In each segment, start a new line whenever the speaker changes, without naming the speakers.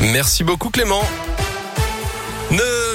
Merci beaucoup Clément.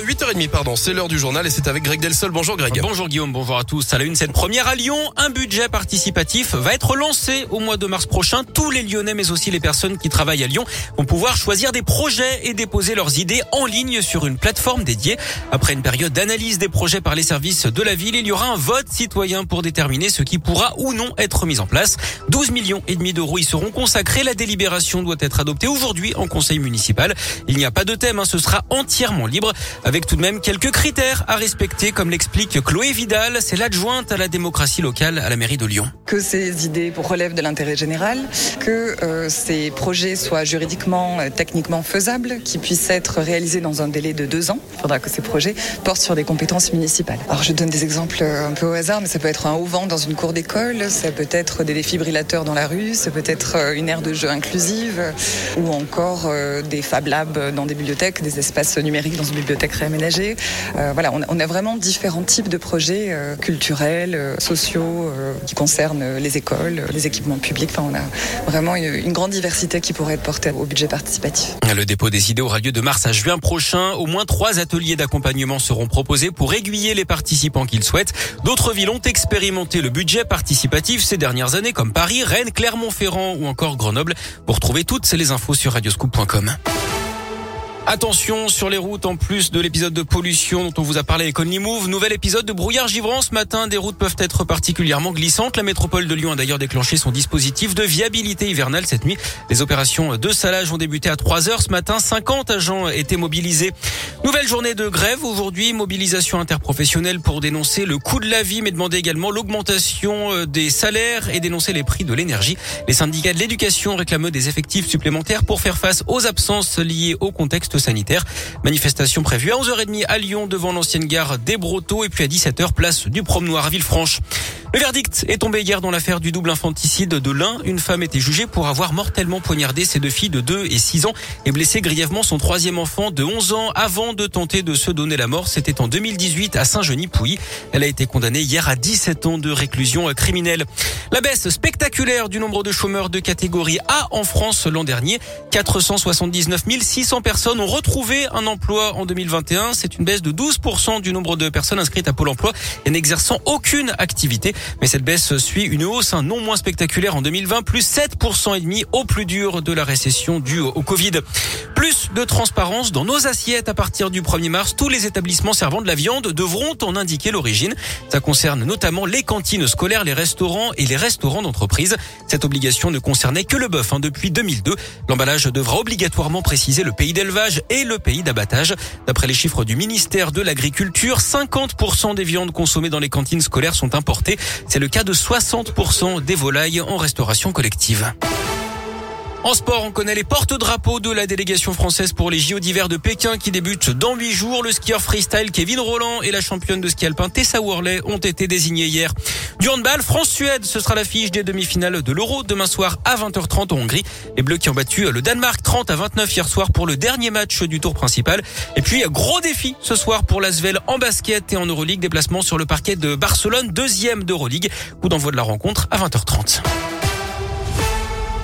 8h30, pardon, c'est l'heure du journal et c'est avec Greg Delsol. Bonjour Greg.
Bonjour Guillaume, bonjour à tous. À la une, cette première à Lyon, un budget participatif va être lancé au mois de mars prochain. Tous les Lyonnais, mais aussi les personnes qui travaillent à Lyon, vont pouvoir choisir des projets et déposer leurs idées en ligne sur une plateforme dédiée. Après une période d'analyse des projets par les services de la ville, il y aura un vote citoyen pour déterminer ce qui pourra ou non être mis en place. 12 millions et demi d'euros y seront consacrés. La délibération doit être adoptée aujourd'hui en conseil municipal. Il n'y a pas de thème, hein, ce sera entièrement libre avec tout de même quelques critères à respecter, comme l'explique Chloé Vidal. C'est l'adjointe à la démocratie locale à la mairie de Lyon.
Que ces idées relèvent de l'intérêt général, que euh, ces projets soient juridiquement, euh, techniquement faisables, qu'ils puissent être réalisés dans un délai de deux ans. Il faudra que ces projets portent sur des compétences municipales. Alors je donne des exemples euh, un peu au hasard, mais ça peut être un haut-vent dans une cour d'école, ça peut être des défibrillateurs dans la rue, ça peut être une aire de jeu inclusive, ou encore des Fab Labs dans des bibliothèques, des espaces numériques dans une bibliothèque réaménagée. Euh, voilà, on, a vraiment différents types de projets euh, culturels, euh, sociaux, qui concernent les écoles, les équipements publics. Enfin, on a vraiment une, grande diversité qui pourrait être portée au budget participatif.
Le dépôt des idées aura lieu de mars à juin prochain. Au moins trois ateliers d'accompagnement seront proposés pour aiguiller les participants qu'ils souhaitent. D'autres villes ont expérimenté le budget participatif ces dernières années, comme Paris, Rennes, Clermont-Ferrand ou encore Grenoble. Pour trouver toutes les infos sur radioscoop.com. Attention sur les routes, en plus de l'épisode de pollution dont on vous a parlé avec Only Move, nouvel épisode de brouillard givrant ce matin. Des routes peuvent être particulièrement glissantes. La métropole de Lyon a d'ailleurs déclenché son dispositif de viabilité hivernale cette nuit. Les opérations de salage ont débuté à 3 heures ce matin. 50 agents étaient mobilisés. Nouvelle journée de grève aujourd'hui. Mobilisation interprofessionnelle pour dénoncer le coût de la vie, mais demander également l'augmentation euh, des salaires et dénoncer les prix de l'énergie. Les syndicats de l'éducation réclament des effectifs supplémentaires pour faire face aux absences liées au contexte sanitaire. Manifestation prévue à 11h30 à Lyon devant l'ancienne gare des Brotteaux et puis à 17h place du Promenoir à Villefranche. Le verdict est tombé hier dans l'affaire du double infanticide de l'un. Une femme était jugée pour avoir mortellement poignardé ses deux filles de 2 et 6 ans et blessé grièvement son troisième enfant de 11 ans avant de tenter de se donner la mort. C'était en 2018 à Saint-Genis-Pouilly. Elle a été condamnée hier à 17 ans de réclusion criminelle. La baisse spectaculaire du nombre de chômeurs de catégorie A en France l'an dernier. 479 600 personnes ont retrouvé un emploi en 2021. C'est une baisse de 12% du nombre de personnes inscrites à Pôle emploi et n'exerçant aucune activité. Mais cette baisse suit une hausse non moins spectaculaire en 2020, plus 7% et demi au plus dur de la récession due au Covid. De transparence dans nos assiettes à partir du 1er mars. Tous les établissements servant de la viande devront en indiquer l'origine. Ça concerne notamment les cantines scolaires, les restaurants et les restaurants d'entreprise. Cette obligation ne concernait que le bœuf hein, depuis 2002. L'emballage devra obligatoirement préciser le pays d'élevage et le pays d'abattage. D'après les chiffres du ministère de l'Agriculture, 50% des viandes consommées dans les cantines scolaires sont importées. C'est le cas de 60% des volailles en restauration collective. En sport, on connaît les porte-drapeaux de la délégation française pour les JO d'hiver de Pékin qui débutent dans huit jours. Le skieur freestyle Kevin Roland et la championne de ski alpin Tessa Worley ont été désignés hier. Du handball, France-Suède, ce sera l'affiche des demi-finales de l'Euro demain soir à 20h30 en Hongrie. Les Bleus qui ont battu le Danemark 30 à 29 hier soir pour le dernier match du tour principal. Et puis, gros défi ce soir pour l'Asvel en basket et en Euroleague. Déplacement sur le parquet de Barcelone, deuxième d'Euroleague. Coup d'envoi de la rencontre à 20h30.